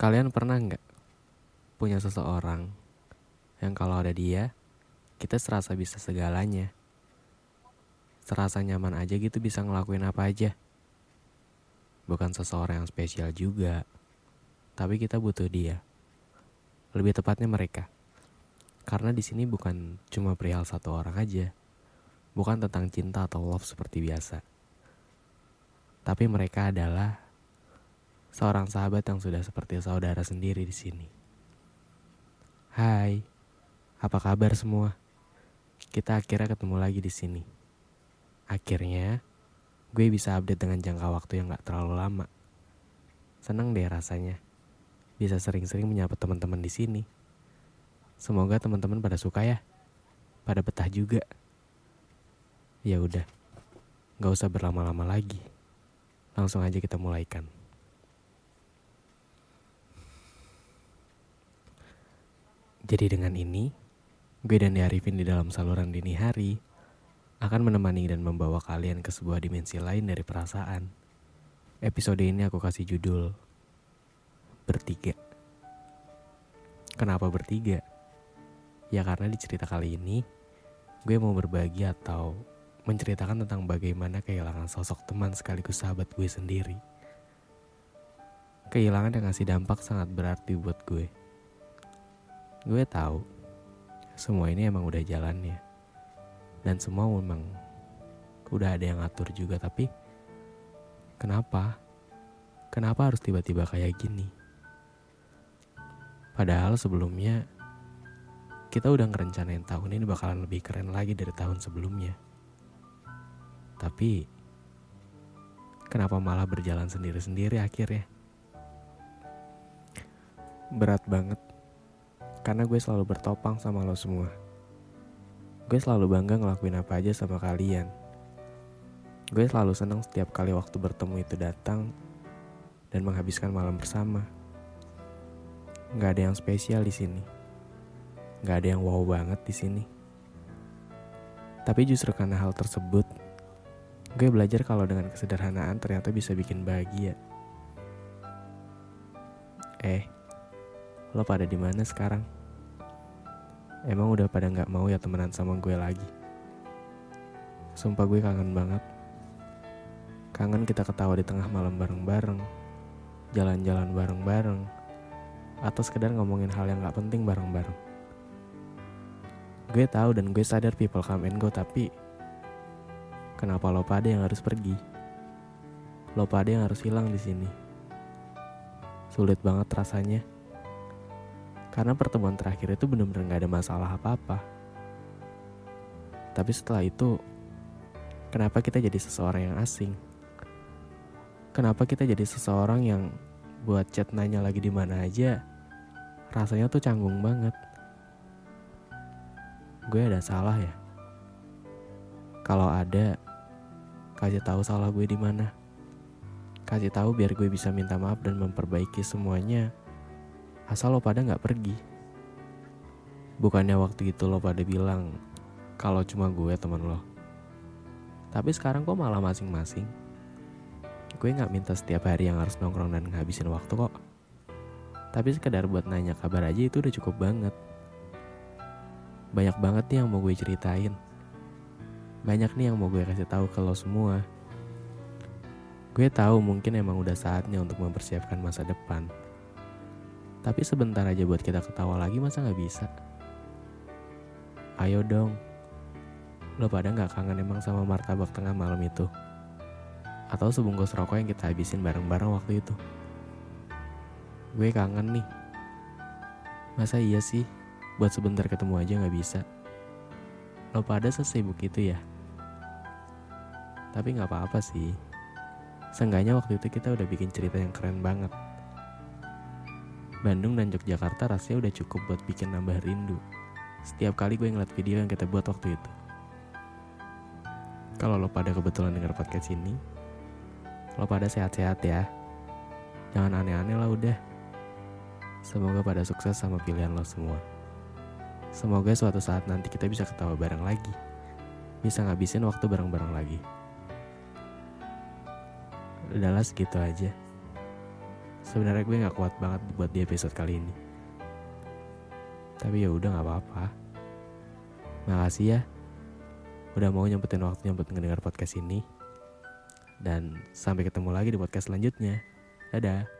Kalian pernah nggak punya seseorang yang kalau ada dia, kita serasa bisa segalanya. Serasa nyaman aja gitu bisa ngelakuin apa aja. Bukan seseorang yang spesial juga, tapi kita butuh dia. Lebih tepatnya mereka. Karena di sini bukan cuma perihal satu orang aja. Bukan tentang cinta atau love seperti biasa. Tapi mereka adalah seorang sahabat yang sudah seperti saudara sendiri di sini. Hai, apa kabar semua? Kita akhirnya ketemu lagi di sini. Akhirnya, gue bisa update dengan jangka waktu yang gak terlalu lama. Seneng deh rasanya. Bisa sering-sering menyapa teman-teman di sini. Semoga teman-teman pada suka ya. Pada betah juga. Ya udah. Gak usah berlama-lama lagi. Langsung aja kita mulaikan. Jadi dengan ini, gue dan Arifin di dalam saluran dini hari akan menemani dan membawa kalian ke sebuah dimensi lain dari perasaan. Episode ini aku kasih judul Bertiga. Kenapa bertiga? Ya karena di cerita kali ini, gue mau berbagi atau menceritakan tentang bagaimana kehilangan sosok teman sekaligus sahabat gue sendiri. Kehilangan yang ngasih dampak sangat berarti buat gue. Gue tahu, semua ini emang udah jalannya. Dan semua memang udah ada yang ngatur juga, tapi kenapa? Kenapa harus tiba-tiba kayak gini? Padahal sebelumnya kita udah ngerencanain tahun ini bakalan lebih keren lagi dari tahun sebelumnya. Tapi kenapa malah berjalan sendiri-sendiri akhirnya? Berat banget karena gue selalu bertopang sama lo semua. Gue selalu bangga ngelakuin apa aja sama kalian. Gue selalu senang setiap kali waktu bertemu itu datang dan menghabiskan malam bersama. Gak ada yang spesial di sini. Gak ada yang wow banget di sini. Tapi justru karena hal tersebut, gue belajar kalau dengan kesederhanaan ternyata bisa bikin bahagia. Eh, lo pada di mana sekarang? Emang udah pada nggak mau ya temenan sama gue lagi? Sumpah gue kangen banget. Kangen kita ketawa di tengah malam bareng-bareng, jalan-jalan bareng-bareng, atau sekedar ngomongin hal yang nggak penting bareng-bareng. Gue tahu dan gue sadar people come and go, tapi kenapa lo pada yang harus pergi? Lo pada yang harus hilang di sini. Sulit banget rasanya. Karena pertemuan terakhir itu bener-bener gak ada masalah apa-apa. Tapi setelah itu, kenapa kita jadi seseorang yang asing? Kenapa kita jadi seseorang yang buat chat nanya lagi di mana aja, rasanya tuh canggung banget. Gue ada salah ya? Kalau ada, kasih tahu salah gue di mana. Kasih tahu biar gue bisa minta maaf dan memperbaiki semuanya asal lo pada nggak pergi. Bukannya waktu itu lo pada bilang kalau cuma gue teman lo. Tapi sekarang kok malah masing-masing. Gue nggak minta setiap hari yang harus nongkrong dan ngabisin waktu kok. Tapi sekedar buat nanya kabar aja itu udah cukup banget. Banyak banget nih yang mau gue ceritain. Banyak nih yang mau gue kasih tahu ke lo semua. Gue tahu mungkin emang udah saatnya untuk mempersiapkan masa depan. Tapi sebentar aja buat kita ketawa lagi masa gak bisa? Ayo dong. Lo pada gak kangen emang sama martabak tengah malam itu? Atau sebungkus rokok yang kita habisin bareng-bareng waktu itu? Gue kangen nih. Masa iya sih? Buat sebentar ketemu aja gak bisa? Lo pada sesibuk itu ya? Tapi gak apa-apa sih. Seenggaknya waktu itu kita udah bikin cerita yang keren banget. Bandung dan Yogyakarta rasanya udah cukup buat bikin nambah rindu. Setiap kali gue ngeliat video yang kita buat waktu itu. Kalau lo pada kebetulan denger podcast ini, lo pada sehat-sehat ya. Jangan aneh-aneh lah udah. Semoga pada sukses sama pilihan lo semua. Semoga suatu saat nanti kita bisa ketawa bareng lagi. Bisa ngabisin waktu bareng-bareng lagi. Udahlah segitu aja. Sebenarnya gue gak kuat banget buat di episode kali ini. Tapi ya udah gak apa-apa. Makasih ya. Udah mau nyempetin waktunya buat ngedengar podcast ini. Dan sampai ketemu lagi di podcast selanjutnya. Dadah.